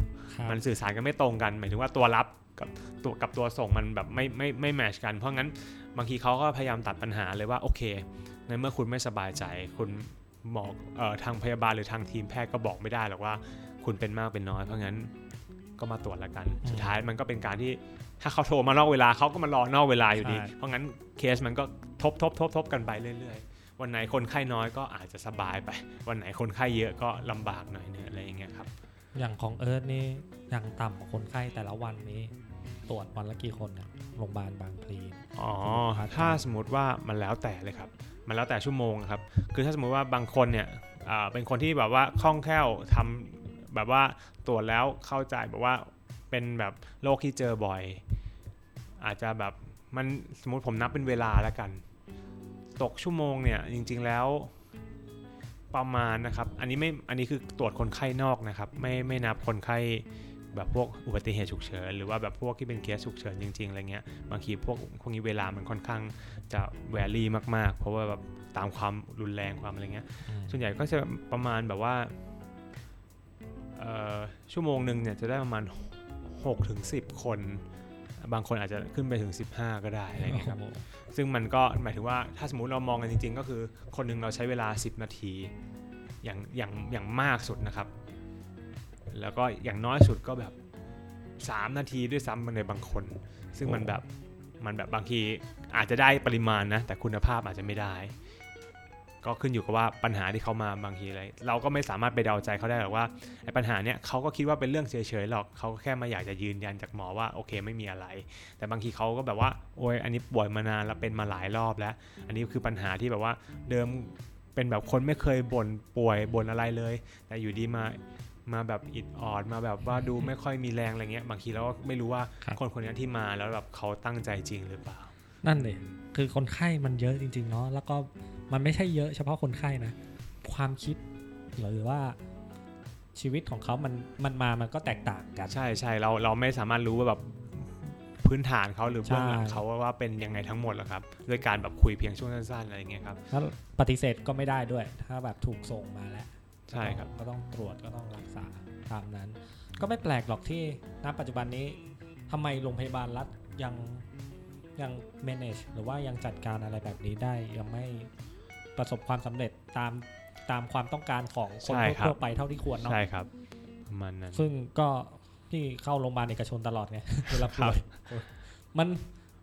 มันสื่อสารกันไม่ตรงกัน หมายถึงว่าตัวรับ กับตัวกับตัวส่งมันแบบไม่ไม่ไม่แมชกัน เพราะงั้นบางทีเขาก็พยายามตัดปัญหาเลยว่าโอเคในเมื่อคุณไม่สบายใจ คุณหมออทางพยาบาลหรือทางทีมแพทย์ก็บอกไม่ได้หรอกว่า คุณเป็นมากเป็นน้อย เพราะงั้นก็มาตรวจแล้วกัน สุดท้ายมันก็เป็นการที่ถ้าเขาโทรมานอกเวลาเขาก็มารอนอกเวลาอยู่ดี เพราะงั้นเคสมันก็ทบทบทบทบกันไปเรื่อย ๆ วันไหนคนไข้น้อยก็อาจจะสบายไป วันไหนคนไข้เยอะก็ลำบากหน่อยเนี่ยอะไรอย่างเงี้ยครับ อย่างของเอิร์ธนี่อย่างต่ำคนไข้แต่ละวันนี้ ตรวจวันละกี่คนเนี่ยโรงพยาบาลบางพลีอ๋อ ถ้าสมมติว่ามันแล้วแต่เลยครับ มันแล้วแต่ชั่วโมงครับ คือถ้าสมมติว่าบางคนเนี่ยเป็นคนที่แบบว่าคล่องแคล่วทำแบบว่าตรวจแล้วเข้าใจแบบว่าเป็นแบบโรคที่เจอบ่อย อาจจะแบบมันสมมติผมนับเป็นเวลาแล้วกัน ตกชั่วโมงเนี่ยจริง ๆแล้วประมาณนะครับ อันนี้ไม่ อันนี้คือตรวจคนไข้นอกนะครับ ไม่ไม่นับคนไข้ แบบพวกอุบัติเหตุฉุกเฉินหรือว่าแบบพวกที่เป็นเคสฉุกเฉินจริงๆอะไรเงี้ยบางทีพวกพวกนี้เวลามันค่อนข้างจะแวรี่มากๆ เพราะว่าแบบตามความรุนแรงความอะไรเงี้ยส่วนใหญ่ก็จะประมาณแบบว่าชั่วโมงหนึ่งเนี่ยจะได้ประมาณ6ถึง10 คน บางคนอาจจะขึ้นไปถึง 15 ก็ได้อะไรเงี้ยครับซึ่งมันก็หมายถึงว่าถ้าสมมติเรามองกันจริง ๆ ก็คือคนหนึ่งเราใช้เวลา 10 นาทีอย่างอย่างอย่างมากสุดนะครับ แล้วก็อย่างน้อยสุดก็แบบ 3 นาทีด้วยซ้ำในบางคน ซึ่งมันแบบมันแบบบางทีอาจจะได้ปริมาณนะ แต่คุณภาพอาจจะไม่ได้ ก็ขึ้นอยู่กับว่าปัญหาที่เขามาบางทีอะไรเราก็ไม่สามารถไปเดาใจเขาได้หรอกว่าไอ้ปัญหาเนี้ยเขาก็คิดว่าเป็นเรื่องเฉยๆหรอกเขาก็แค่มาอยากจะยืนยันจากหมอว่าโอเคไม่มีอะไร แต่บางทีเขาก็แบบว่าโอ้ยอันนี้ป่วยมานานแล้วเป็นมาหลายรอบแล้ว อันนี้คือปัญหาที่แบบว่าเดิมเป็นแบบคนไม่เคยบ่นป่วยบ่นอะไรเลย แต่อยู่ดีมา มาแบบอิดออดมาแบบว่าดูไม่ค่อยมีแรงอะไรเงี้ยบางทีเราก็ไม่รู้ว่าครับคนคนนี้ที่มาแล้วแบบเขาตั้งใจจริงหรือเปล่า นั่นเลยคือคนไข้มันเยอะจริง ๆ เนาะแล้วก็มันไม่ใช่เยอะเฉพาะคนไข้นะ ความคิดหรือว่าชีวิตของเขามันมันมามันก็แตกต่างกัน ใช่ใช่เราเราไม่สามารถรู้ว่าแบบพื้นฐานเขาหรือเบื้องหลังใช่เขาว่าว่าเป็นยังไงทั้งหมดหรอกครับด้วยการแบบคุยเพียงช่วงสั้นๆอะไรเงี้ยครับแล้วปฏิเสธก็ไม่ได้ด้วย ถ้าแบบถูกส่งมาแล้ว ใช่ครับก็ต้องตรวจก็ต้องรักษาตามนั้น ก็ไม่แปลกหรอกที่ณปัจจุบันนี้ทำไมโรงพยาบาลรัฐยังยัง manage หรือว่ายังจัดการอะไรแบบนี้ได้ยังไม่ประสบความสำเร็จตามตามความต้องการของคนใช่ครับทั่วๆไปเท่าที่ควรเนาะใช่ครับประมาณนั้นซึ่งก็พี่เข้าโรงพยาบาลเอกชนตลอดไงเวลาป่วยมัน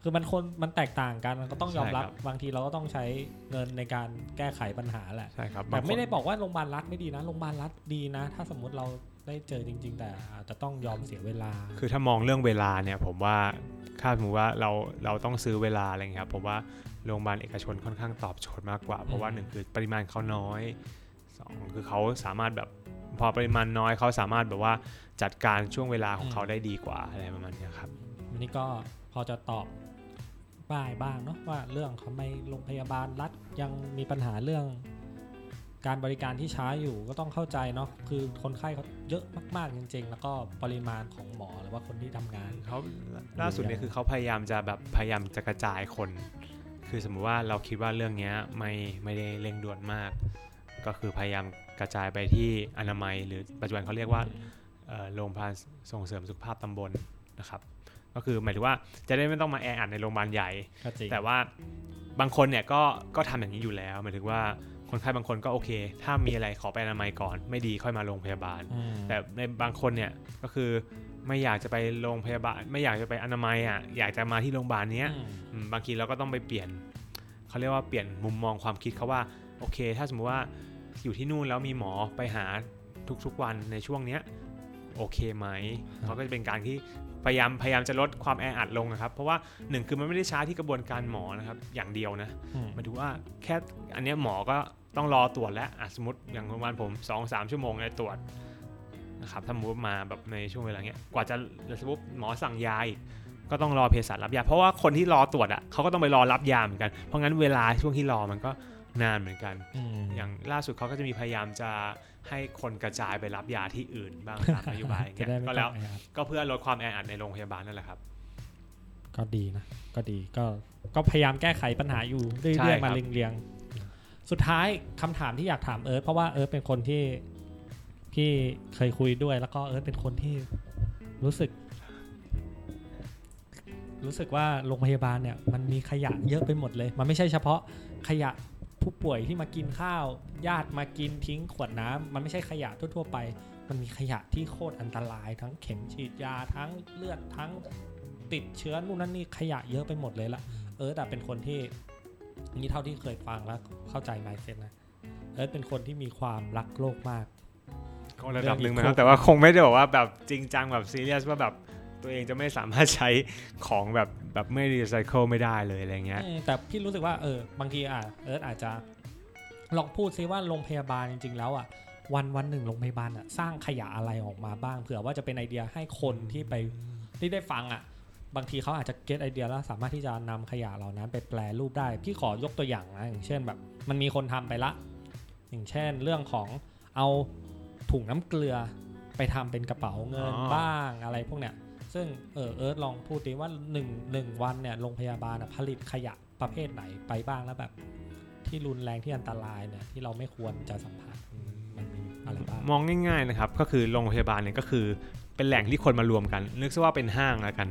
คือมันคนมันแตกต่างกันมันก็ต้องยอมรับใช่ครับ บางทีเราก็ต้องใช้เงินในการแก้ไขปัญหาแหละใช่ครับแต่บางคนไม่ได้บอกว่าโรงพยาบาลรัฐไม่ดีนะโรงพยาบาลรัฐดีนะ ถ้าสมมุติเราได้เจอจริง ๆ แต่อาจจะต้องยอมเสียเวลา คือถ้ามองเรื่องเวลาเนี่ยผมว่าถ้าสมมติว่าเราเราต้องซื้อเวลาอะไรเงี้ยครับผมว่าโรงพยาบาลเอกชนค่อนข้างตอบโจทย์มากกว่า เพราะว่าหนึ่งคือปริมาณเขาน้อยสองคือเขาสามารถแบบพอปริมาณน้อยเขาสามารถแบบว่าจัดการช่วงเวลาของเขาได้ดีกว่าอะไรประมาณเนี้ยครับวันนี้ก็พอจะตอบ บ้ายบ้างเนาะว่าเรื่องทำไมโรงพยาบาลรัฐยังมีปัญหาเรื่อง การบริการที่ช้าอยู่ก็ต้องเข้าใจเนาะคือคนไข้เขาเยอะมากๆจริง ๆ แล้วก็ปริมาณของหมอหรือว่าคนที่ทำงานเขาล่าสุดเนี่ยคือเขาพยายามจะแบบพยายามจะกระจายคน คือสมมุติว่าเราคิดว่าเรื่องเนี้ยไม่ไม่ได้เร่งด่วนมาก ก็คือพยายามกระจายไปที่อนามัย หรือปัจจุบันเขาเรียกว่าโรงพยาบาลส่งเสริมสุขภาพตำบลนะครับ ก็คือหมายถึงว่าจะได้ไม่ต้องมาแออัดในโรงพยาบาลใหญ่ก็จริงแต่ว่าบางคนเนี่ยก็ก็ทำอย่างนี้อยู่แล้วหมายถึงว่าคนไข้บางคนก็โอเค ถ้ามีอะไรขอไปอนามัยก่อน ไม่ดีค่อยมาโรงพยาบาลอืมแต่ในบางคนเนี่ยก็คือไม่อยากจะไปโรงพยาบาล ไม่อยากจะไปอนามัยอะอยากจะมาที่โรงพยาบาลเนี้ยอืมอืมบางทีเราก็ต้องไปเปลี่ยนเขาเรียกว่าเปลี่ยนมุมมองความคิดเขาว่าโอเค ถ้าสมมุติว่าอยู่ที่นู่นแล้วมีหมอไปหาทุกๆวันในช่วงเนี้ย โอเคไหมเขาก็จะเป็นการที่พยายามพยายามจะลดความแออัดลงนะครับ เพราะว่าหนึ่งคือมันไม่ได้ช้าที่กระบวนการหมอนะครับ อย่างเดียวนะอืมหมายถึงว่าแค่อันเนี้ยหมอก็ต้องรอตรวจแล้วอะสมมติอย่างโรงพยาบาลผม2อสชั่วโมงเลยตรวจนะครับถ้าสมมติมาแบบในช่วงเวลาเนี้ยกว่าจะสมมติหมอสั่งยาอีกก็ต้องรอเภสัชรับยา เพราะว่าคนที่รอตรวจอะเขาก็ต้องไปรอรับยาเหมือนกัน เพราะงั้นเวลาช่วงที่รอมันก็นานเหมือนกันอืมอย่างล่าสุดเขาก็จะมีพยายามจะ ให้คนกระจายไปรับยาที่อื่นบ้างตามนโยบายอย่างจะเงี้ได้ยไม่ก็ต้แล้อวงแออัดก็เพื่อลดความแออัดในโรงพยาบาลนั่นแหละครับ ก็ดีนะ ก็ดีก็ก็พยายามแก้ไขปัญหาอยู่เรื่ใช่อยคๆรัมาบเรียงๆสุดท้ายคำถามที่อยากถามเอิร์ธเพราะว่าเอิร์ธเป็นคนที่พี่เคยคุยด้วย แล้วก็เอิร์ธเป็นคนที่รู้สึก รู้สึกว่าโรงพยาบาลเนี่ย มันมีขยะเยอะไปหมดเลย มันไม่ใช่เฉพาะขยะผู้ป่วยที่มากินข้าว ญาติมากินทิ้งขวดน้ำมันไม่ใช่ขยะทั่ว ๆ ไป มันมีขยะที่โคตรอันตราย ทั้งเข็มฉีดยาทั้งเลือดทั้งติดเชื้อนู่นนั่นนี่ขยะเยอะไปหมดเลยละเอิร์ธอะเป็นคนที่นี่เท่าที่เคยฟังแล้วเข้าใจไมเซ็ตนะเอิร์ธเป็นคนที่มีความรักโลกมากก็ระดับหนึ่งเรื่องนะครับอีโคแต่ว่าคงไม่ได้บอกว่าแบบจริงจังแบบซีเรียสว่าแบบตัวเองจะไม่สามารถใช้ของแบบแบบไม่รีไซเคิลไม่ได้เลยอะไรเงี้ยเออแต่พี่รู้สึกว่าเออบางทีอะเอิร์ธอาจจะ ลองพูดซิว่าโรงพยาบาลจริง ๆ แล้วอะวันวันหนึ่งโรงพยาบาลอะสร้างขยะอะไรออกมาบ้างเผื่อว่าจะเป็นไอเดียให้คนที่ไปที่ได้ฟังอะบางทีเขาอาจจะเก็ตไอเดียแล้วสามารถที่จะนำขยะเหล่านั้นไปแปลรูปได้ พี่ขอยกตัวอย่างนะอย่างเช่นแบบ มันมีคนทำไปละ อย่างเช่นเรื่องของเอาถุงน้ำเกลือไปทำเป็นกระเป๋าเงินอ๋อบ้างอะไรพวกเนี้ยซึ่งเออเอิร์ธลองพูดดิว่าหนึ่งหนึ่งวันเนี่ยโรงพยาบาลอะผลิตขยะประเภทไหนไปบ้างแล้วแบบ ที่รุนแรงที่อันตรายเนี่ยที่เราไม่ควรจะสัมผัสมันมีอะไรบ้างมองง่ายๆนะครับก็คือโรงพยาบาลเนี่ยก็คือเป็นแหล่งที่คนมารวมกันนึกซะว่าเป็นห้างแล้วกัน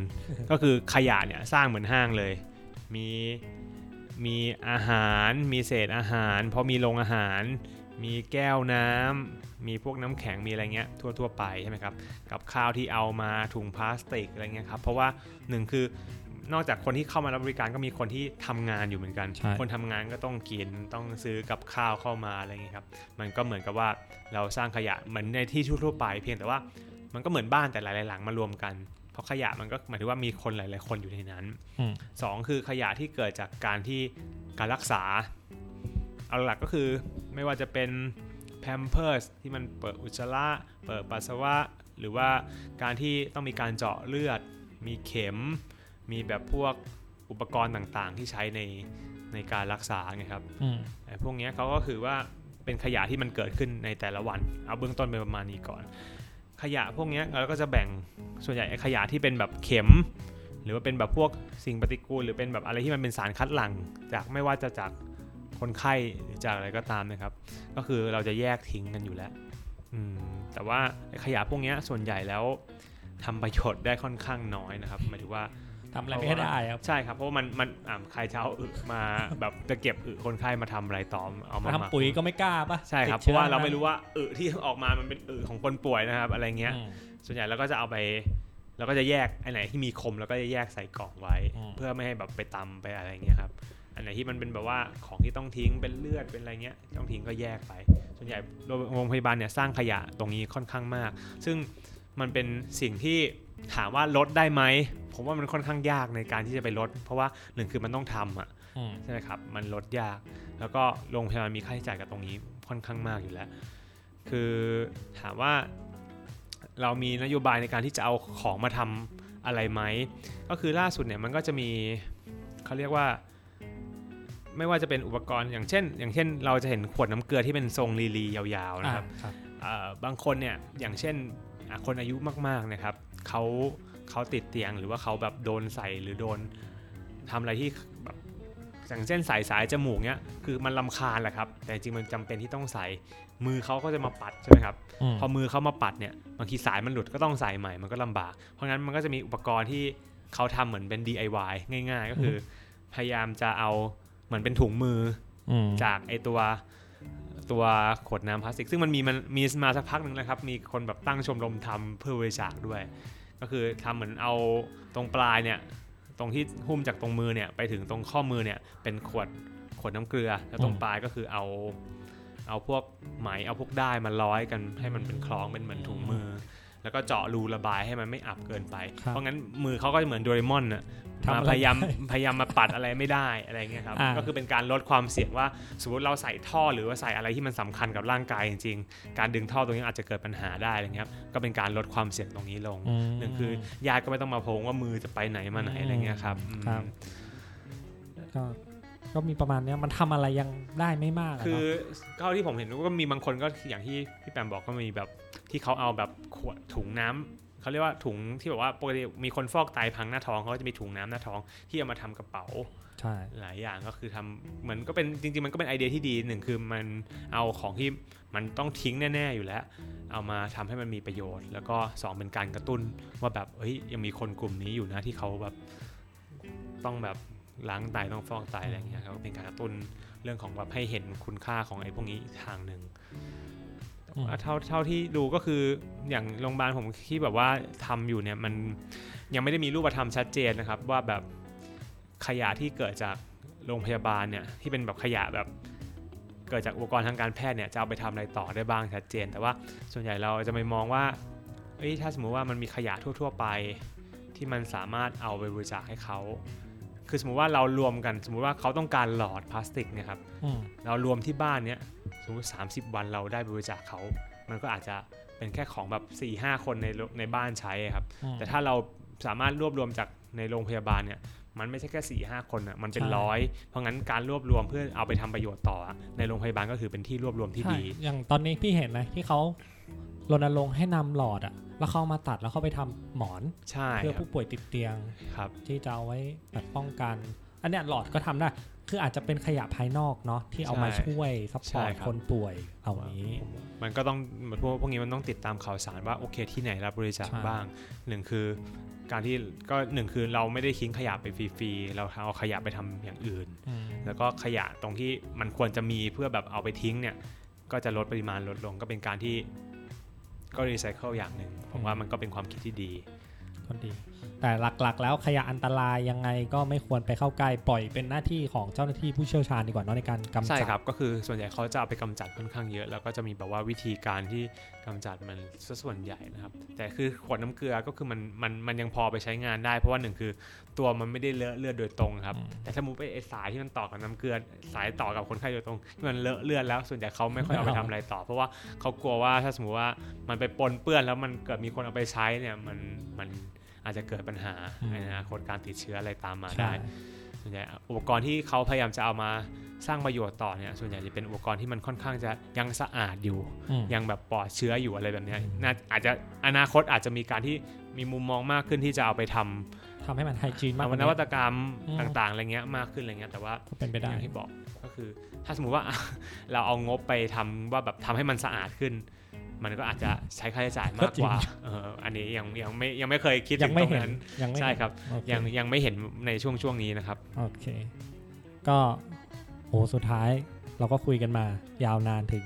ก็คือขยะเนี่ยสร้างเหมือนห้างเลย มีมีอาหาร มีเศษอาหารเพราะมีโรงอาหาร มีแก้วน้ำมีพวกน้ำแข็งมีอะไรเงี้ยทั่วๆไปใช่ไหมครับกับข้าวที่เอามาถุงพลาสติกอะไรเงี้ยครับเพราะว่าหนึ่งคือ นอกจากคนที่เข้ามารับบริการก็มีคนที่ทำงานอยู่เหมือนกันใช่คนทำงานก็ต้องกินต้องซื้อกับข้าวเข้ามาอะไรเงี้ยครับ มันก็เหมือนกับว่าเราสร้างขยะเหมือนในที่ทั่วๆไป เพียงแต่ว่ามันก็เหมือนบ้านแต่หลาย ๆ หลังมารวมกัน เพราะขยะมันก็หมายถึงว่ามีคนหลาย ๆ คนอยู่ในนั้นอืมสองคือขยะที่เกิดจากการที่การรักษาเอาหลักก็คือไม่ว่าจะเป็นแพมเพิร์สที่มันเปิดอุจจาระเปิดปัสสาวะ หรือว่าการที่ต้องมีการเจาะเลือด มีเข็ม มีแบบพวกอุปกรณ์ต่างๆ ที่ใช้ในในการรักษาไงครับอืมไอ้พวกเนี้ยเขาก็คือว่าเป็นขยะที่มันเกิดขึ้นในแต่ละวัน เอาเบื้องต้นเป็นประมาณนี้ก่อน ขยะพวกเนี้ยเราก็จะแบ่งส่วนใหญ่ไอ้ขยะที่เป็นแบบเข็ม หรือว่าเป็นแบบพวกสิ่งปฏิกูล หรือเป็นแบบอะไรที่มันเป็นสารคัดหลั่งจากไม่ว่าจะจากคนไข้หรือจากอะไรก็ตามนะครับ ก็คือเราจะแยกทิ้งกันอยู่แล้วอืมแต่ว่าไอ้ขยะพวกเนี้ยส่วนใหญ่แล้วทำประโยชน์ได้ค่อนข้างน้อยนะครับหมายถึงว่า ทำอะไรไม่ได้ครับใช่ครับเพราะว่ามันมันอ่าใครจะเอาอึมาแบบจะเก็บอึคนไข้มาทำอะไรต่อเอามาหมักทำปุ๋ยก็ไม่กล้าปะใช่ครับติดเพชื้อราะว่าเราไม่รู้ว่าอึที่ออกมามันเป็นอึของคนป่วยนะครับอะไรเงี้ยอืมส่วนใหญ่เราก็จะเอาไปเราก็จะแยกไอ้ไหนที่มีคมแล้วก็จะแยกใส่กล่องไว้อืมเพื่อไม่ให้แบบไปตำไปอะไรเงี้ยครับอันไหนที่มันเป็นแบบว่าของที่ต้องทิ้งเป็นเลือดเป็นอะไรเงี้ยต้องทิ้งก็แยกไป ส่วนใหญ่โรงพยาบาลเนี่ยสร้างขยะตรงนี้ค่อนข้างมาก ซึ่งมันเป็นสิ่งที่ ถามว่าลดได้ไหมผมว่ามันค่อนข้างยากในการที่จะไปลด เพราะว่าหนึ่งคือมันต้องทำอะอืมใช่ไหมครับมันลดยาก แล้วก็โรงพยาบาลมีค่าใช้จ่ายกับตรงนี้ค่อนข้างมากอยู่แล้ว คือถามว่าเรามีนโยบายในการที่จะเอาของมาทำอะไรไหม ก็คือล่าสุดเนี่ยมันก็จะมีเขาเรียกว่า ไม่ว่าจะเป็นอุปกรณ์อย่างเช่น อย่างเช่น เราจะเห็นขวดน้ำเกลือที่เป็นทรงลีลียาวๆนะครับครับเอ่อบางคนเนี่ยอย่างเช่นอะคนอายุมากๆนะครับ เขาเขาติดเตียงหรือว่าเขาแบบโดนใส่หรือโดนทำอะไรที่แบบอย่างเช่นใส่สายจมูกเนี้ยคือมันลำคาญแหละครับ แต่จริงๆมันจำเป็นที่ต้องใส่มือเขาก็จะมาปัดใช่ไหมครับอืมพอมือเขามาปัดเนี่ยบางทีสายมันหลุดก็ต้องใส่ใหม่มันก็ลำบาก เพราะงั้นมันก็จะมีอุปกรณ์ที่เขาทำเหมือนเป็น DIY ง่าย ๆ ก็คือ พยายามจะเอาเหมือนเป็นถุงมืออืมจากไอตัว ตัวขวดน้ำพลาสติก ซึ่งมันมีมันมีมาสักพักหนึ่งแล้วครับ มีคนแบบตั้งชมรมทำเพื่อบริจาคด้วย ก็คือทำเหมือนเอาตรงปลายเนี่ยตรงที่หุ้มจากตรงมือเนี่ยไปถึงตรงข้อมือเนี่ยเป็นขวดขวดน้ำเกลือ แล้วตรงปลายก็คือเอา เอาพวกไหมเอาพวกได้ายมาร้อยกันให้มันเป็นคล้องเป็นเหมือนถุงมือ แล้วก็เจาะรูระบายให้มันไม่อับเกินไปครับเพราะงั้นมือเขาก็จะเหมือนโดเรมอนน่ะทำมาอะไรพยายามได้พยายามมาปัดอะไรไม่ได้อะไรเงี้ยครับอ่าก็คือเป็นการลดความเสี่ยงว่าสมมติเราใส่ท่อหรือว่าใส่อะไรที่มันสำคัญกับร่างกายจริงๆ การดึงท่อตรงนี้อาจจะเกิดปัญหาได้อะไรเงี้ยครับก็เป็นการลดความเสี่ยงตรงนี้ลงอืมหนึ่งคือญาติก็ไม่ต้องมาโพงว่ามือจะไปไหนมาไหนอะไรเงี้ยครับอืมครับก็ก็มีประมาณเนี้ยมันทำอะไรยังได้ไม่มากะคือเนาะเท่าที่ผมเห็นก็มีบางคนก็อย่างที่พี่แปมบอกก็มีแบบ ที่เขาเอาแบบขวดถุงน้ำเขาเรียกว่าถุงที่แบบว่าปกติมีคนฟอกไตพังหน้าท้องเขาก็จะมีถุงน้ำหน้าท้องที่เอามาทำกระเป๋าใช่หลายอย่างก็คือทำเหมือนก็เป็นจริง ๆ มันก็เป็นไอเดียที่ดีหนึ่งคือมันเอาของที่มันต้องทิ้งแน่ ๆ อยู่แล้ว เอามาทำให้มันมีประโยชน์ แล้วก็สองเป็นการกระตุ้นว่าแบบเฮ้ยยังมีคนกลุ่มนี้อยู่นะที่เขาแบบต้องแบบล้างไตต้องฟอกไตอะไรอย่างเงี้ยครับเป็นการกระตุ้นเรื่องของแบบให้เห็นคุณค่าของไอ้พวกนี้อีกทางหนึ่งอืม เท่าเท่าที่ดูก็คืออย่างโรงพยาบาลผมที่แบบว่าทำอยู่เนี่ยมันยังไม่ได้มีรูปธรรมชัดเจนนะครับ ว่าแบบขยะที่เกิดจากโรงพยาบาลเนี่ยที่เป็นแบบขยะแบบเกิดจากอุปกรณ์ทางการแพทย์เนี่ยจะเอาไปทำอะไรต่อได้บ้างชัดเจน แต่ว่าส่วนใหญ่เราจะไม่มองว่าเอ้ยถ้าสมมุติว่ามันมีขยะทั่ว ๆ ไป ที่มันสามารถเอาไปบริจาคให้เขา คือสมมุติว่าเรารวมกัน สมมุติว่าเขาต้องการหลอดพลาสติกเนะครับอืมเรารวมที่บ้านเนี้ยสมมติ 30 วันเราได้บริจาคเขามันก็อาจจะเป็นแค่ของแบบ4ี่ห้าคนในโรงในบ้านใช้อะครับอืมแต่ถ้าเราสามารถรวบรวมจากในโรงพยาบาลเนี่ยมันไม่ใช่แค่4ี่ห้าคนอะมันเป็นใช่ร้อยเพราะงั้นการรวบรวมเพื่อเอาไปทำประโยชน์ต่ออะในโรงพยาบาลก็คือเป็นที่รวบรวมที่ใช่ดี อย่างตอนนี้พี่เห็นนะที่เขา รณรงค์ให้นำหลอดอะแล้วเขาเอามาตัดแล้วเขาไปทำหมอนใช่เพื่อครับผู้ป่วยติดเตียงครับที่จะเอาไว้แบบป้องกัน อันเนี้ยหลอดก็ทำได้คืออาจจะเป็นขยะภายนอกเนาะที่เอามาใช่ช่วยซัพพใช่อร์ตครับคนป่วยเอานี้ มันก็ต้องพวกพวกนี้มันต้องติดตามข่าวสารว่าโอเคที่ไหนรับบริจาคใช่บ้างหนึ่งคือ การที่ก็หนึ่งคือเราไม่ได้ทิ้งขยะไปฟรีๆเราเอาขยะไปทำอย่างอื่นอืมแล้วก็ขยะตรงที่มันควรจะมีเพื่อแบบเอาไปทิ้งเนี่ยก็จะลดปริมาณลดลงก็เป็นการที่ ก็รีไซเคิลอย่างหนึ่งผมว่ามันก็เป็นความคิดที่ดีคนดี แต่หลักๆ แล้วขยะอันตรายยังไงก็ไม่ควรไปเข้าใกล้ปล่อยเป็นหน้าที่ของเจ้าหน้าที่ผู้เชี่ยวชาญดีกว่าเนอะในการกำจัดใช่ครับ ก็คือส่วนใหญ่เขาจะเอาไปกำจัดค่อนข้างเยอะ แล้วก็จะมีแบบว่าวิธีการที่กำจัดมันซะส่วนใหญ่นะครับ แต่คือขวดน้ำเกลือก็คือมันมันมันยังพอไปใช้งานได้ เพราะว่าหนึ่งคือตัวมันไม่ได้เลอะเลือดโดยตรงครับอืมแต่ถ้ามุกไปไอ้สายที่มันต่อกับน้ำเกลือสายต่อกับคนไข้โดยตรงที่มันเลอะเลือดแล้วส่วนใหญ่เขาไม่ค่อยเอาไปทำอะไรต่อ เพราะว่าเขากลัวว่าถ้าสมมติว่ามันไปปนเปื้อนแล้วมันเกิดมีคนเอาไปใช้เนี่ยมันมัน อาจจะเกิดปัญหาอืมในอนาคตการติดเชื้ออะไรตามมาใช่ได้ ส่วนใหญ่อุปกรณ์ที่เขาพยายามจะเอามาสร้างประโยชน์ต่อเนี่ยส่วนใหญ่จะเป็นอุปกรณ์ที่มันค่อนข้างจะยังสะอาดอยู่อืมยังแบบปลอดเชื้ออยู่อะไรแบบเนี้ยอืมน่าอาจจะอนาคตอาจจะมีการที่มีมุมมองมากขึ้นที่จะเอาไปทำทำให้มันไฮจีนมากกนว่าวัตนี้กรรมอืมต่างๆอะไรเงี้ยมากขึ้นอะไรเงี้ยแต่ว่าก็เป็นไปได้อย่างที่บอกก็คือ ถ้าสมมุติว่าเราเอางบไปทำว่าแบบทำให้มันสะอาดขึ้น มันก็อาจจะใช้ค่าใช้จ่ายมากกว่าเอออันนี้ยังยังไม่ยังไม่เคยคิดยัถึงงไม่ตรงเห็นนั้นยังไม่ใช่เห็นครับโอเคยังยังไม่เห็นในช่วงช่วงนี้นะครับโอเค ก็โหสุดท้ายเราก็คุยกันมายาวนานถึง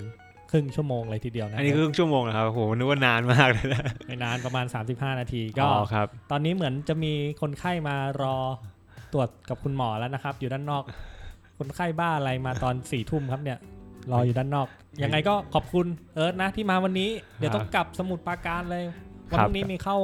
ครึ่งชั่วโมงเลยทีเดียวนะอันนี้คือครึ่งชั่วโมงนะครับโหนึกว่านานมากเลยนะไม่นานประมาณ 35 นาทีก็อ๋อครับ ตอนนี้เหมือนจะมีคนไข้มารอตรวจกับคุณหมอแล้วนะครับ อยู่ด้านนอก คนไข้บ้าอะไรมาตอนสี่ทุ่มครับเนี่ย รออยู่ด้านนอก ยังไงก็ขอบคุณเอิร์ธนะที่มาวันนี้ เดี๋ยวต้องกลับสมุดปราการเลย วันครับพรุ่งนี้มีเข้า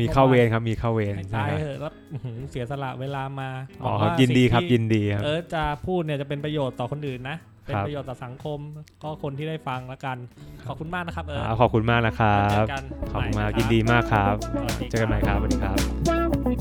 มีเข้าเวรครับ มีเข้าเวรให้ใช่ตายครับเหอะแล้วอื้อหือเสียสละเวลามาอ๋อหวังครับว่ายินดีครับสิ่งที่ยินดีครับ เอิร์ธจะพูดเนี่ยจะเป็นประโยชน์ต่อคนอื่นนะ เป็นครับประโยชน์ต่อสังคม ก็คนที่ได้ฟังแล้วกัน ขอบคุณมากนะครับเอิร์ธอ่าขอบคุณมากนะครัเจบอกันขอบคุณมากใหะรับยินดีมากครับสวัสดีเจอกันใหม่ครับสวัสดีครับ